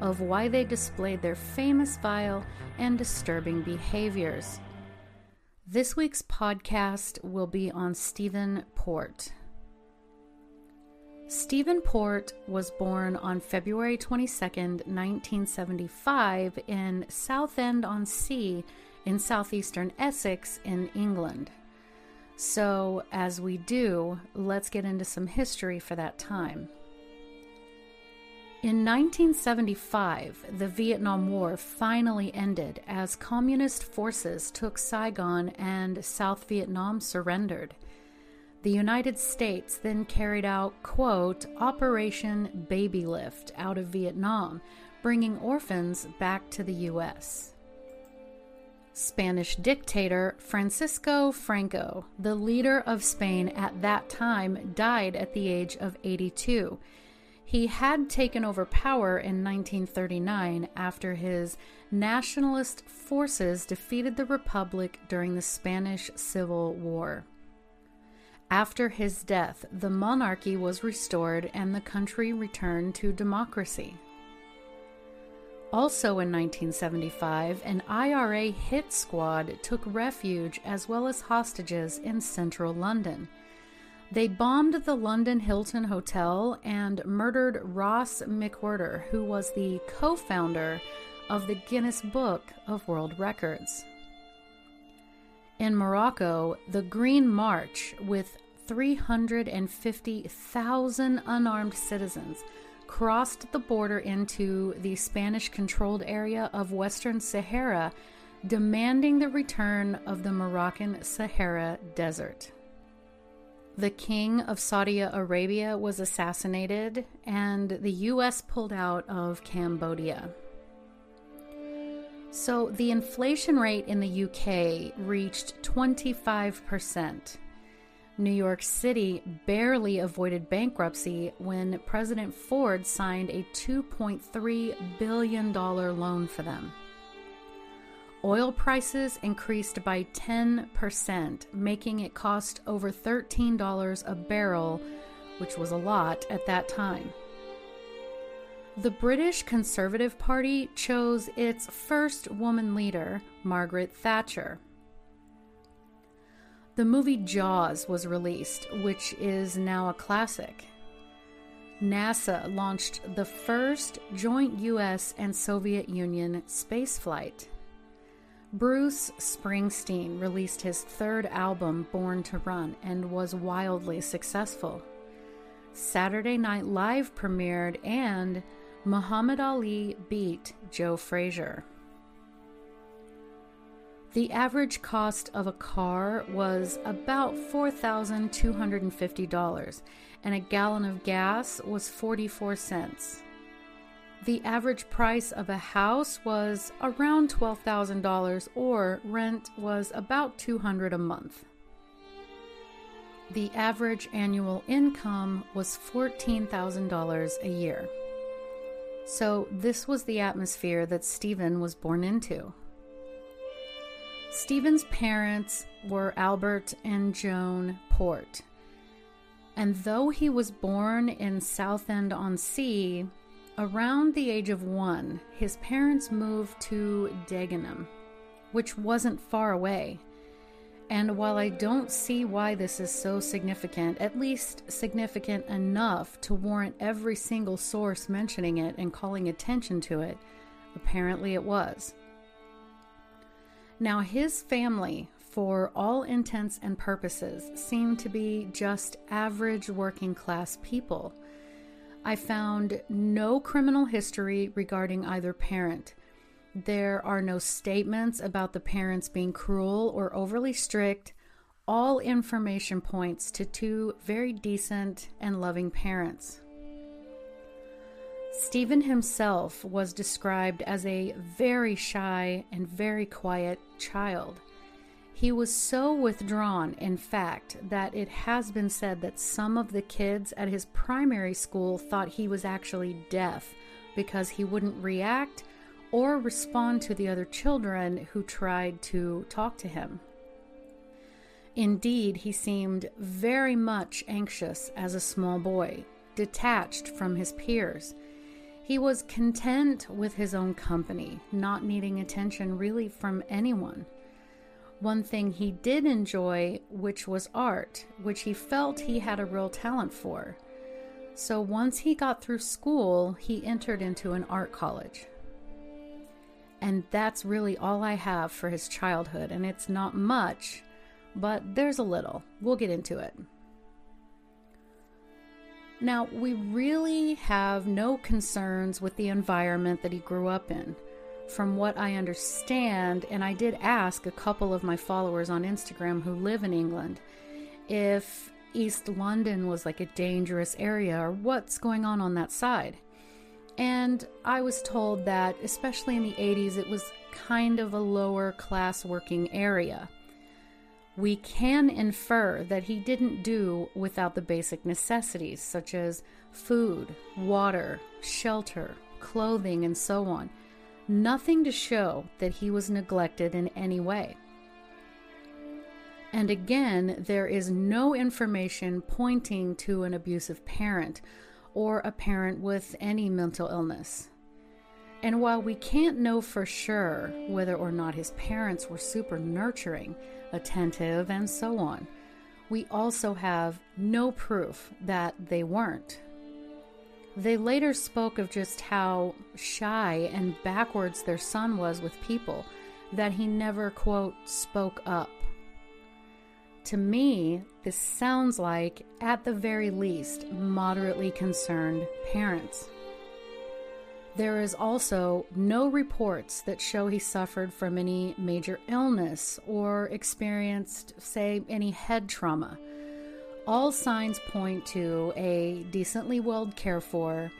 of why they displayed their famous, vile, and disturbing behaviors. This week's podcast will be on Stephen Port. Stephen Port was born on February 22, 1975, in Southend on Sea in southeastern Essex in England. So, as we do, let's get into some history for that time. In 1975, the Vietnam War finally ended as communist forces took Saigon and South Vietnam surrendered. The United States then carried out, quote, Operation Baby Lift out of Vietnam, bringing orphans back to the U.S. Spanish dictator Francisco Franco, the leader of Spain at that time, died at the age of 82. He had taken over power in 1939 after his nationalist forces defeated the Republic during the Spanish Civil War. After his death, the monarchy was restored and the country returned to democracy. Also in 1975, an IRA hit squad took refuge as well as hostages in central London. They bombed the London Hilton Hotel and murdered Ross McWhirter, who was the co founder of the Guinness Book of World Records. In Morocco, the Green March, with 350,000 unarmed citizens, crossed the border into the Spanish controlled area of Western Sahara, demanding the return of the Moroccan Sahara Desert. The king of Saudi Arabia was assassinated, and the U.S. pulled out of Cambodia. So the inflation rate in the UK reached 25%. New York City barely avoided bankruptcy when President Ford signed a $2.3 billion loan for them. Oil prices increased by 10%, making it cost over $13 a barrel, which was a lot at that time. The British Conservative Party chose its first woman leader, Margaret Thatcher. The movie Jaws was released, which is now a classic. NASA launched the first joint US and Soviet Union spaceflight. Bruce Springsteen released his third album, Born to Run, and was wildly successful. Saturday Night Live premiered, and Muhammad Ali beat Joe Frazier. The average cost of a car was about $4,250, and a gallon of gas was 44 cents. The average price of a house was around $12,000 or rent was about 200 a month. The average annual income was $14,000 a year. So this was the atmosphere that Stephen was born into. Stephen's parents were Albert and Joan Port. And though he was born in Southend on Sea, around the age of one, his parents moved to Dagenham, which wasn't far away. And while I don't see why this is so significant, at least significant enough to warrant every single source mentioning it and calling attention to it, apparently it was. Now, his family, for all intents and purposes, seemed to be just average working class people. I found no criminal history regarding either parent. There are no statements about the parents being cruel or overly strict. All information points to two very decent and loving parents. Stephen himself was described as a very shy and very quiet child. He was so withdrawn, in fact, that it has been said that some of the kids at his primary school thought he was actually deaf because he wouldn't react or respond to the other children who tried to talk to him. Indeed, he seemed very much anxious as a small boy, detached from his peers. He was content with his own company, not needing attention really from anyone. One thing he did enjoy, which was art, which he felt he had a real talent for. So once he got through school, he entered into an art college. And that's really all I have for his childhood, and it's not much, but there's a little. We'll get into it. Now, we really have no concerns with the environment that he grew up in. From what I understand, and I did ask a couple of my followers on Instagram who live in England if East London was like a dangerous area or what's going on on that side. And I was told that, especially in the 80s, it was kind of a lower class working area. We can infer that he didn't do without the basic necessities such as food, water, shelter, clothing, and so on. Nothing to show that he was neglected in any way. And again, there is no information pointing to an abusive parent or a parent with any mental illness. And while we can't know for sure whether or not his parents were super nurturing, attentive, and so on, we also have no proof that they weren't. They later spoke of just how shy and backwards their son was with people, that he never, quote, spoke up. To me, this sounds like, at the very least, moderately concerned parents. There is also no reports that show he suffered from any major illness or experienced, say, any head trauma. All signs point to a decently well cared for,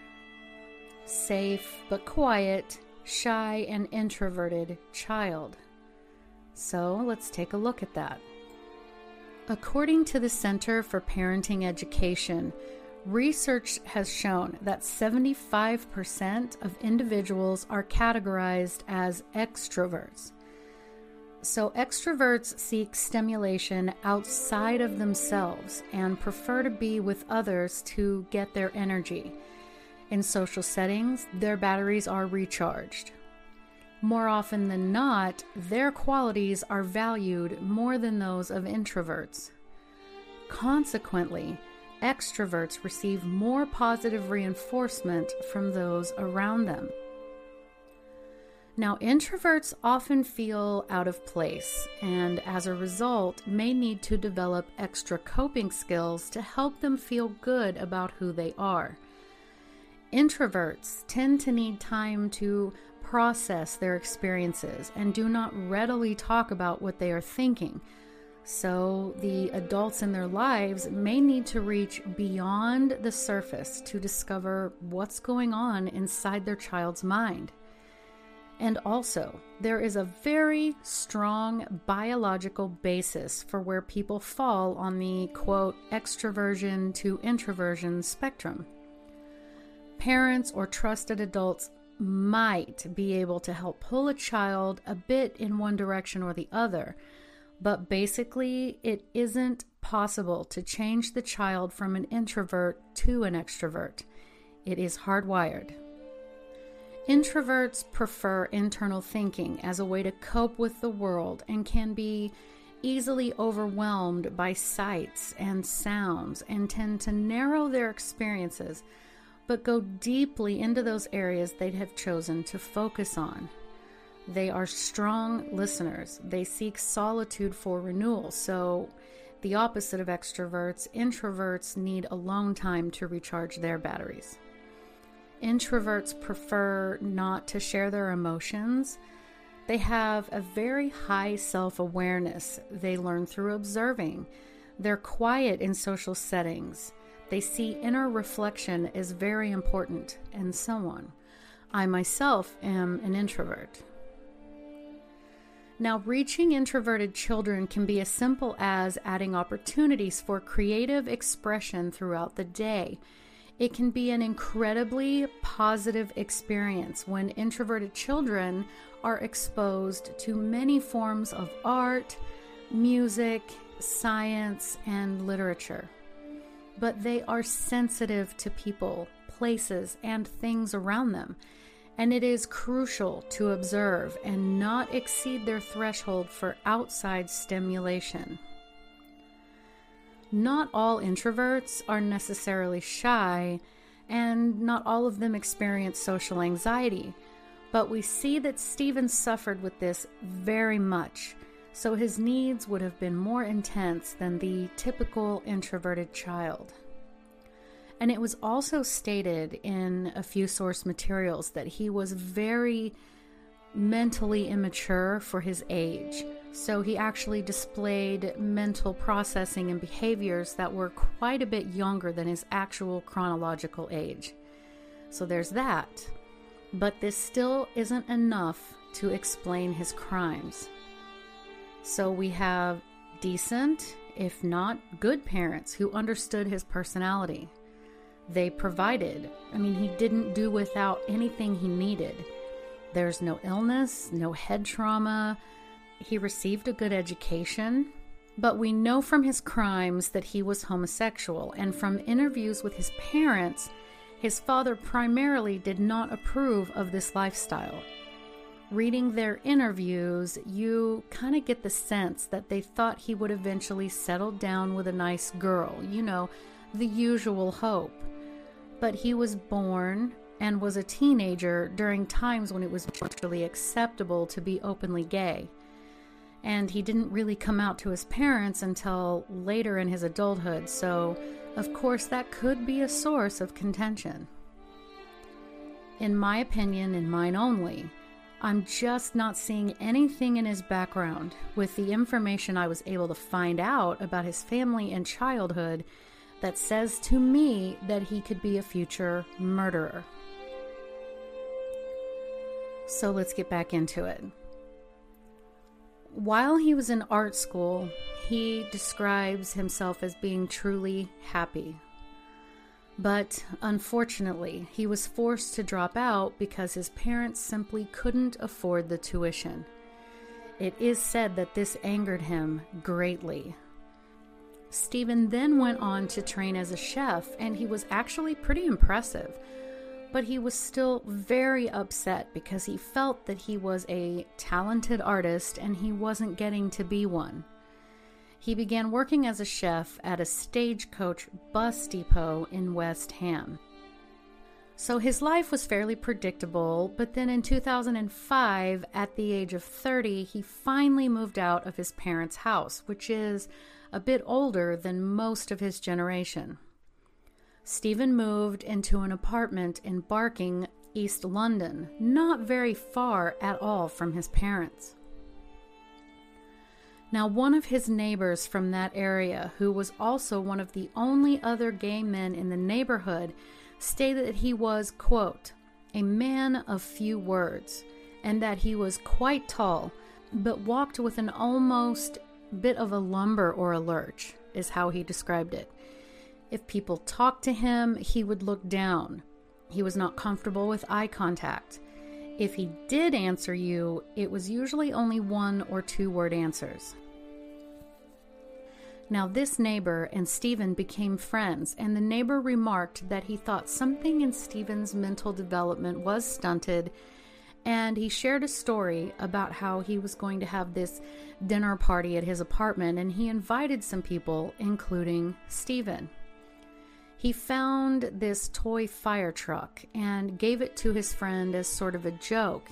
safe but quiet, shy and introverted child. So let's take a look at that. According to the Center for Parenting Education, research has shown that 75% of individuals are categorized as extroverts. So, extroverts seek stimulation outside of themselves and prefer to be with others to get their energy. In social settings, their batteries are recharged. More often than not, their qualities are valued more than those of introverts. Consequently, extroverts receive more positive reinforcement from those around them. Now, introverts often feel out of place and as a result may need to develop extra coping skills to help them feel good about who they are. Introverts tend to need time to process their experiences and do not readily talk about what they are thinking. So, the adults in their lives may need to reach beyond the surface to discover what's going on inside their child's mind. And also, there is a very strong biological basis for where people fall on the quote extroversion to introversion spectrum. Parents or trusted adults might be able to help pull a child a bit in one direction or the other, but basically, it isn't possible to change the child from an introvert to an extrovert. It is hardwired. Introverts prefer internal thinking as a way to cope with the world and can be easily overwhelmed by sights and sounds and tend to narrow their experiences but go deeply into those areas they'd have chosen to focus on. They are strong listeners. They seek solitude for renewal. So, the opposite of extroverts, introverts need alone time to recharge their batteries. Introverts prefer not to share their emotions. They have a very high self awareness. They learn through observing. They're quiet in social settings. They see inner reflection as very important, and so on. I myself am an introvert. Now, reaching introverted children can be as simple as adding opportunities for creative expression throughout the day. It can be an incredibly positive experience when introverted children are exposed to many forms of art, music, science, and literature. But they are sensitive to people, places, and things around them and it is crucial to observe and not exceed their threshold for outside stimulation. Not all introverts are necessarily shy, and not all of them experience social anxiety, but we see that Stephen suffered with this very much, so his needs would have been more intense than the typical introverted child. And it was also stated in a few source materials that he was very mentally immature for his age. So he actually displayed mental processing and behaviors that were quite a bit younger than his actual chronological age. So there's that. But this still isn't enough to explain his crimes. So we have decent, if not good parents who understood his personality they provided. I mean, he didn't do without anything he needed. There's no illness, no head trauma. He received a good education. But we know from his crimes that he was homosexual, and from interviews with his parents, his father primarily did not approve of this lifestyle. Reading their interviews, you kind of get the sense that they thought he would eventually settle down with a nice girl, you know, the usual hope but he was born and was a teenager during times when it was socially acceptable to be openly gay. And he didn't really come out to his parents until later in his adulthood, so of course that could be a source of contention. In my opinion, and mine only, I'm just not seeing anything in his background with the information I was able to find out about his family and childhood that says to me that he could be a future murderer. So let's get back into it. While he was in art school, he describes himself as being truly happy. But unfortunately, he was forced to drop out because his parents simply couldn't afford the tuition. It is said that this angered him greatly, Stephen then went on to train as a chef, and he was actually pretty impressive. But he was still very upset because he felt that he was a talented artist and he wasn't getting to be one. He began working as a chef at a stagecoach bus depot in West Ham. So his life was fairly predictable, but then in 2005, at the age of 30, he finally moved out of his parents' house, which is a bit older than most of his generation. Stephen moved into an apartment in Barking, East London, not very far at all from his parents. Now, one of his neighbors from that area, who was also one of the only other gay men in the neighborhood, stated that he was, quote, a man of few words, and that he was quite tall, but walked with an almost bit of a lumber or a lurch, is how he described it. If people talked to him, he would look down. He was not comfortable with eye contact. If he did answer you, it was usually only one or two word answers. Now, this neighbor and Stephen became friends, and the neighbor remarked that he thought something in Stephen's mental development was stunted and he shared a story about how he was going to have this dinner party at his apartment and he invited some people, including Stephen. He found this toy fire truck and gave it to his friend as sort of a joke,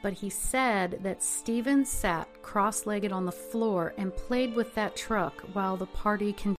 but he said that Stephen sat cross legged on the floor and played with that truck while the party continued.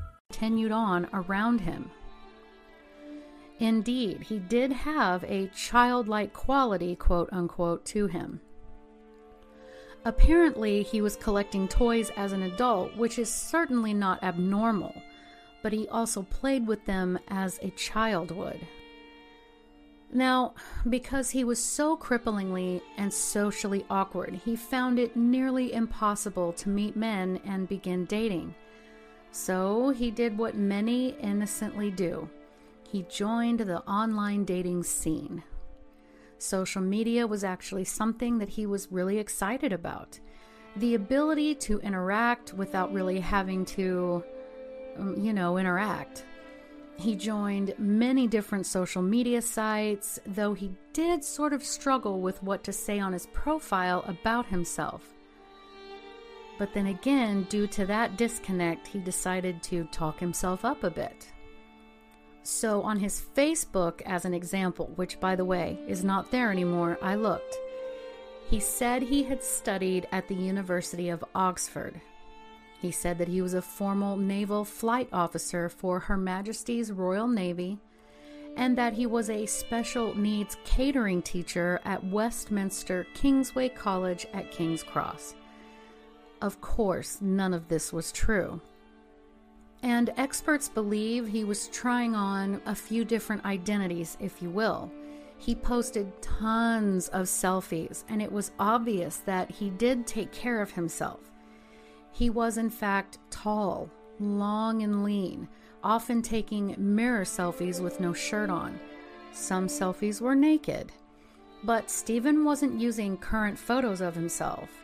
Continued on around him. Indeed, he did have a childlike quality, quote unquote, to him. Apparently, he was collecting toys as an adult, which is certainly not abnormal, but he also played with them as a child would. Now, because he was so cripplingly and socially awkward, he found it nearly impossible to meet men and begin dating. So he did what many innocently do he joined the online dating scene. Social media was actually something that he was really excited about. The ability to interact without really having to, um, you know, interact. He joined many different social media sites, though he did sort of struggle with what to say on his profile about himself. But then again, due to that disconnect, he decided to talk himself up a bit. So, on his Facebook, as an example, which by the way is not there anymore, I looked, he said he had studied at the University of Oxford. He said that he was a formal naval flight officer for Her Majesty's Royal Navy and that he was a special needs catering teacher at Westminster Kingsway College at King's Cross. Of course, none of this was true. And experts believe he was trying on a few different identities, if you will. He posted tons of selfies, and it was obvious that he did take care of himself. He was, in fact, tall, long, and lean, often taking mirror selfies with no shirt on. Some selfies were naked. But Stephen wasn't using current photos of himself.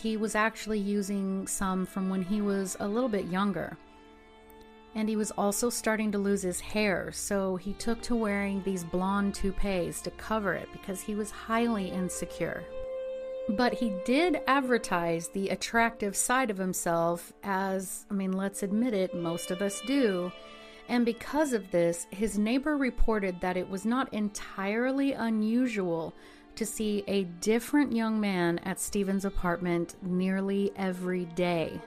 He was actually using some from when he was a little bit younger. And he was also starting to lose his hair, so he took to wearing these blonde toupees to cover it because he was highly insecure. But he did advertise the attractive side of himself, as, I mean, let's admit it, most of us do. And because of this, his neighbor reported that it was not entirely unusual to see a different young man at Stephen's apartment nearly every day.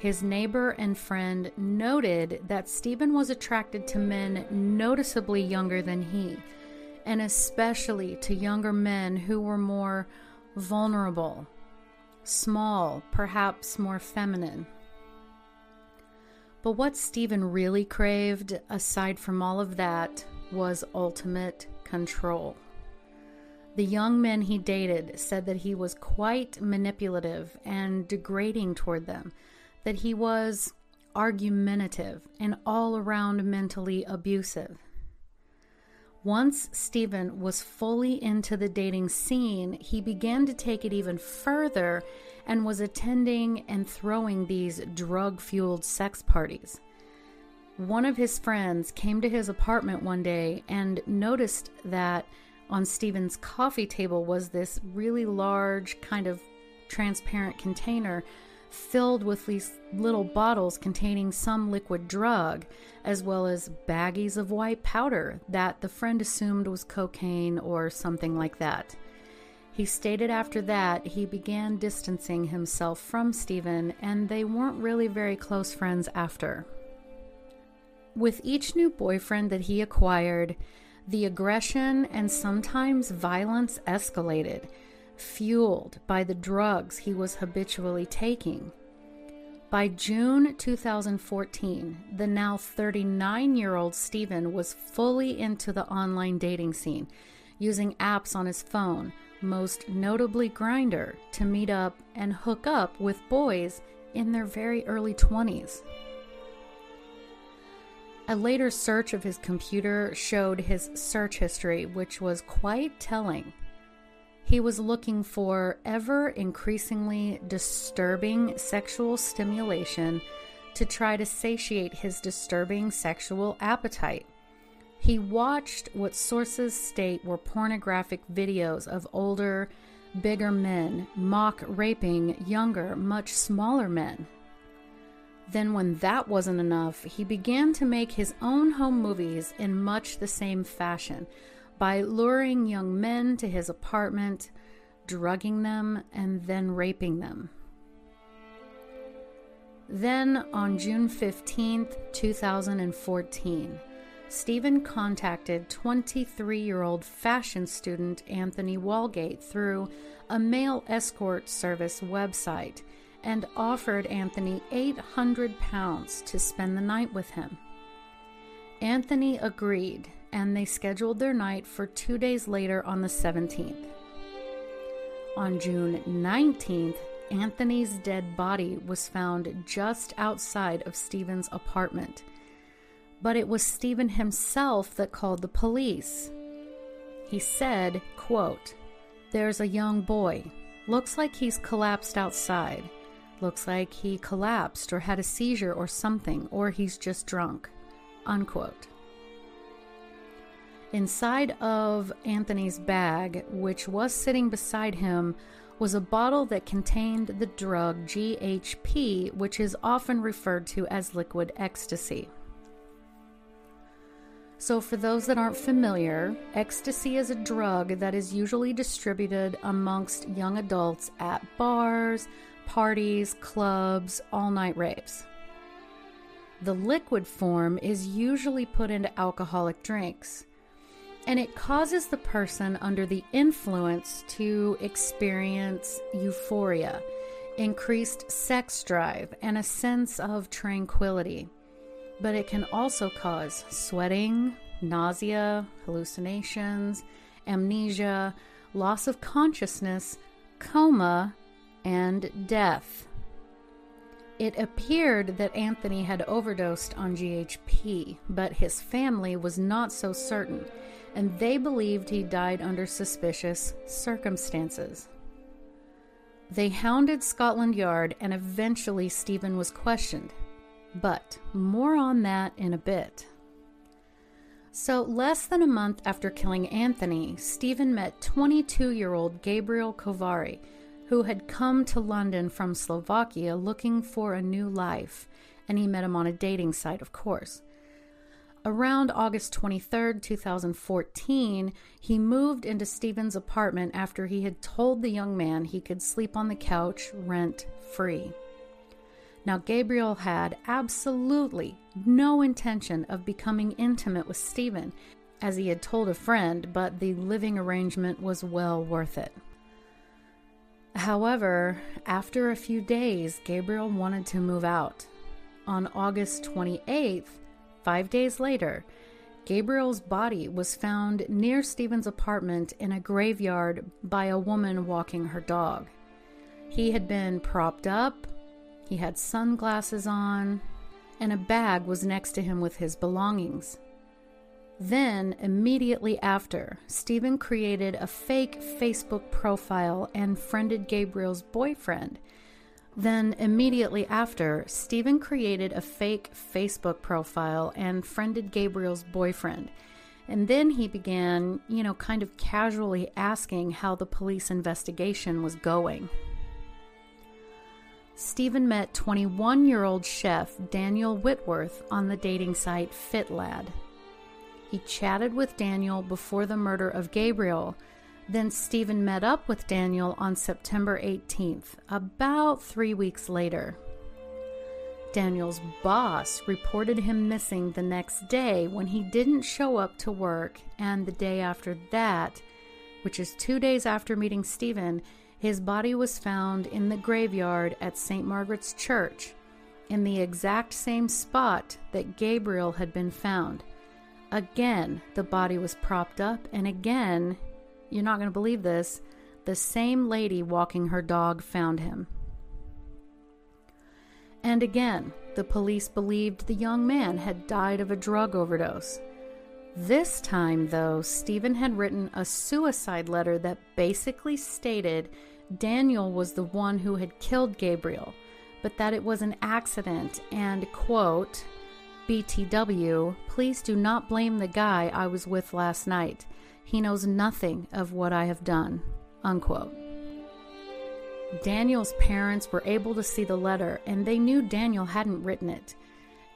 His neighbor and friend noted that Stephen was attracted to men noticeably younger than he, and especially to younger men who were more vulnerable, small, perhaps more feminine. But what Stephen really craved, aside from all of that, was ultimate control. The young men he dated said that he was quite manipulative and degrading toward them, that he was argumentative and all around mentally abusive. Once Stephen was fully into the dating scene, he began to take it even further and was attending and throwing these drug fueled sex parties. One of his friends came to his apartment one day and noticed that on Stephen's coffee table was this really large, kind of transparent container filled with these little bottles containing some liquid drug, as well as baggies of white powder that the friend assumed was cocaine or something like that. He stated after that he began distancing himself from Stephen, and they weren't really very close friends after. With each new boyfriend that he acquired, the aggression and sometimes violence escalated fueled by the drugs he was habitually taking. By June 2014, the now 39 year old Stephen was fully into the online dating scene, using apps on his phone, most notably Grindr, to meet up and hook up with boys in their very early 20s. A later search of his computer showed his search history, which was quite telling. He was looking for ever increasingly disturbing sexual stimulation to try to satiate his disturbing sexual appetite. He watched what sources state were pornographic videos of older, bigger men mock raping younger, much smaller men. Then, when that wasn't enough, he began to make his own home movies in much the same fashion by luring young men to his apartment, drugging them, and then raping them. Then, on June 15, 2014, Stephen contacted 23 year old fashion student Anthony Walgate through a male escort service website and offered Anthony 800 pounds to spend the night with him. Anthony agreed, and they scheduled their night for two days later on the 17th. On June 19th, Anthony's dead body was found just outside of Stephen's apartment. But it was Stephen himself that called the police. He said, quote, There's a young boy. Looks like he's collapsed outside. Looks like he collapsed or had a seizure or something, or he's just drunk. Unquote. Inside of Anthony's bag, which was sitting beside him, was a bottle that contained the drug GHB, which is often referred to as liquid ecstasy. So, for those that aren't familiar, ecstasy is a drug that is usually distributed amongst young adults at bars, parties, clubs, all night raves. The liquid form is usually put into alcoholic drinks, and it causes the person under the influence to experience euphoria, increased sex drive, and a sense of tranquility. But it can also cause sweating, nausea, hallucinations, amnesia, loss of consciousness, coma, and death. It appeared that Anthony had overdosed on GHB, but his family was not so certain, and they believed he died under suspicious circumstances. They hounded Scotland Yard, and eventually Stephen was questioned. But more on that in a bit. So, less than a month after killing Anthony, Stephen met 22 year old Gabriel Kovari who had come to London from Slovakia looking for a new life, and he met him on a dating site, of course. Around August 23, 2014, he moved into Stephen's apartment after he had told the young man he could sleep on the couch rent free. Now, Gabriel had absolutely no intention of becoming intimate with Stephen, as he had told a friend, but the living arrangement was well worth it. However, after a few days, Gabriel wanted to move out. On August 28th, five days later, Gabriel's body was found near Stephen's apartment in a graveyard by a woman walking her dog. He had been propped up, he had sunglasses on, and a bag was next to him with his belongings. Then, immediately after, Stephen created a fake Facebook profile and friended Gabriel's boyfriend. Then, immediately after, Stephen created a fake Facebook profile and friended Gabriel's boyfriend. And then he began, you know, kind of casually asking how the police investigation was going. Stephen met 21 year old chef Daniel Whitworth on the dating site FitLad. He chatted with Daniel before the murder of Gabriel. Then Stephen met up with Daniel on September 18th, about three weeks later. Daniel's boss reported him missing the next day when he didn't show up to work, and the day after that, which is two days after meeting Stephen, his body was found in the graveyard at St. Margaret's Church, in the exact same spot that Gabriel had been found. Again, the body was propped up, and again, you're not going to believe this, the same lady walking her dog found him. And again, the police believed the young man had died of a drug overdose. This time, though, Stephen had written a suicide letter that basically stated Daniel was the one who had killed Gabriel, but that it was an accident and, quote, BTW, please do not blame the guy I was with last night. He knows nothing of what I have done, unquote. Daniel's parents were able to see the letter and they knew Daniel hadn't written it.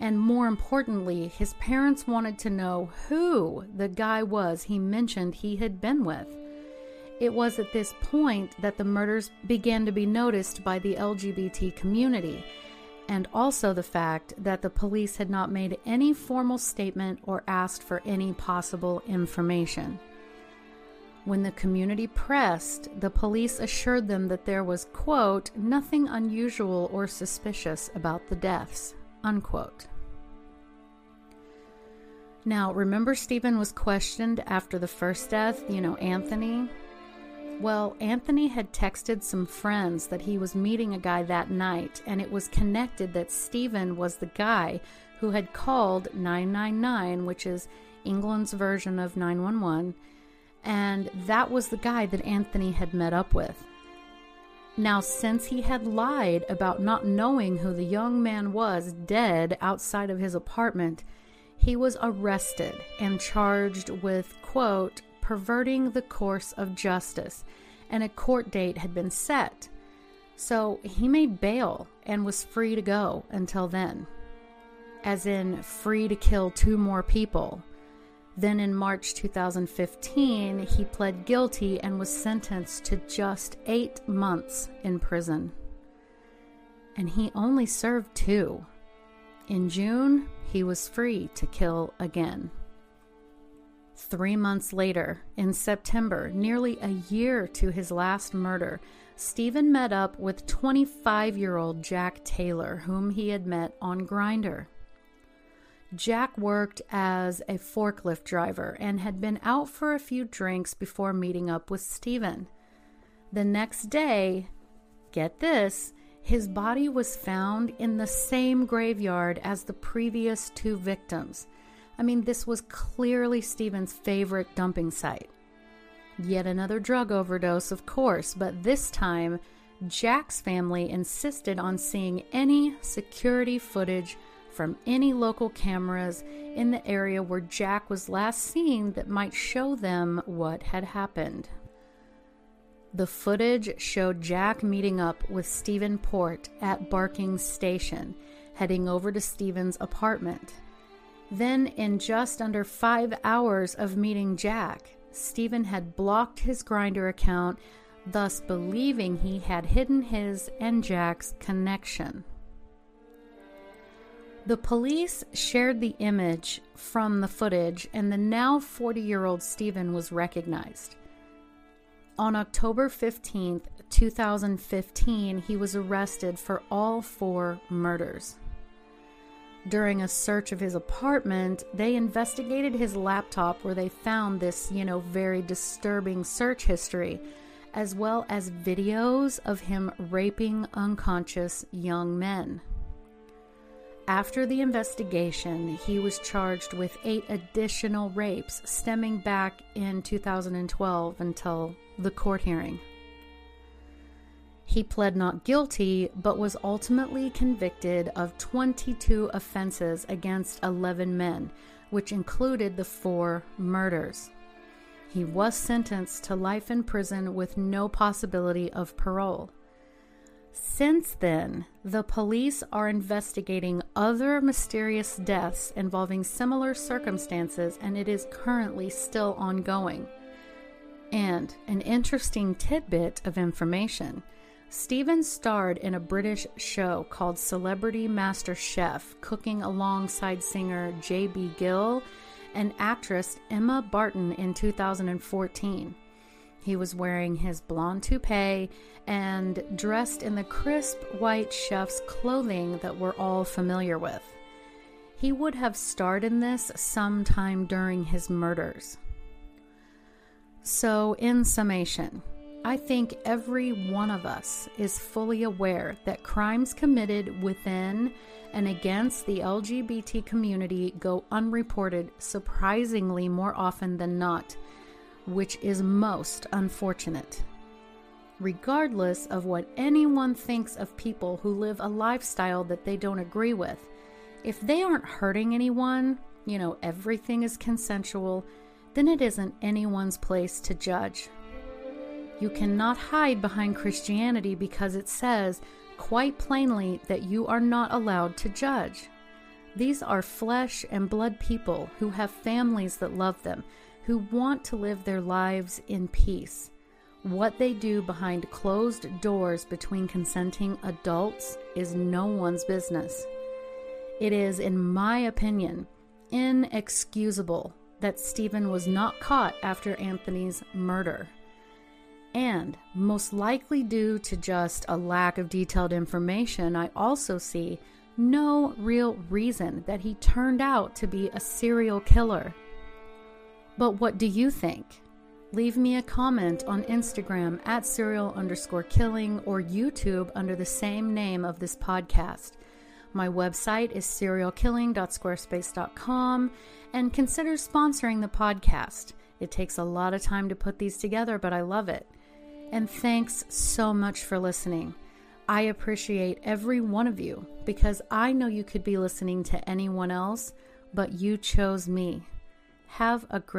And more importantly, his parents wanted to know who the guy was he mentioned he had been with. It was at this point that the murders began to be noticed by the LGBT community, and also the fact that the police had not made any formal statement or asked for any possible information. When the community pressed, the police assured them that there was, quote, nothing unusual or suspicious about the deaths, unquote. Now, remember Stephen was questioned after the first death, you know, Anthony? Well, Anthony had texted some friends that he was meeting a guy that night, and it was connected that Stephen was the guy who had called 999, which is England's version of 911, and that was the guy that Anthony had met up with. Now, since he had lied about not knowing who the young man was dead outside of his apartment, he was arrested and charged with, quote, perverting the course of justice, and a court date had been set. So he made bail and was free to go until then. As in, free to kill two more people. Then in March 2015, he pled guilty and was sentenced to just eight months in prison. And he only served two. In June, he was free to kill again. Three months later, in September, nearly a year to his last murder, Stephen met up with 25 year old Jack Taylor, whom he had met on Grindr. Jack worked as a forklift driver and had been out for a few drinks before meeting up with Stephen. The next day, get this, his body was found in the same graveyard as the previous two victims. I mean, this was clearly Stephen's favorite dumping site. Yet another drug overdose, of course, but this time, Jack's family insisted on seeing any security footage from any local cameras in the area where Jack was last seen that might show them what had happened. The footage showed Jack meeting up with Stephen Port at Barking Station, heading over to Stephen's apartment. Then, in just under five hours of meeting Jack, Stephen had blocked his Grindr account, thus believing he had hidden his and Jack's connection. The police shared the image from the footage, and the now 40 year old Stephen was recognized. On October 15th, 2015, he was arrested for all four murders. During a search of his apartment, they investigated his laptop where they found this, you know, very disturbing search history, as well as videos of him raping unconscious young men. After the investigation, he was charged with eight additional rapes stemming back in 2012 until the court hearing. He pled not guilty, but was ultimately convicted of 22 offenses against 11 men, which included the four murders. He was sentenced to life in prison with no possibility of parole. Since then, the police are investigating other mysterious deaths involving similar circumstances, and it is currently still ongoing. And an interesting tidbit of information Stephen starred in a British show called Celebrity Master Chef, cooking alongside singer J.B. Gill and actress Emma Barton in 2014. He was wearing his blonde toupee and dressed in the crisp white chef's clothing that we're all familiar with. He would have starred in this sometime during his murders. So, in summation, I think every one of us is fully aware that crimes committed within and against the LGBT community go unreported surprisingly more often than not, which is most unfortunate. Regardless of what anyone thinks of people who live a lifestyle that they don't agree with, if they aren't hurting anyone, you know, everything is consensual, then it isn't anyone's place to judge. You cannot hide behind Christianity because it says quite plainly that you are not allowed to judge. These are flesh and blood people who have families that love them, who want to live their lives in peace. What they do behind closed doors between consenting adults is no one's business. It is, in my opinion, inexcusable that Stephen was not caught after Anthony's murder. And most likely due to just a lack of detailed information, I also see no real reason that he turned out to be a serial killer. But what do you think? Leave me a comment on Instagram at serial underscore killing or YouTube under the same name of this podcast. My website is serialkilling.squarespace.com and consider sponsoring the podcast. It takes a lot of time to put these together, but I love it. And thanks so much for listening. I appreciate every one of you because I know you could be listening to anyone else, but you chose me. Have a great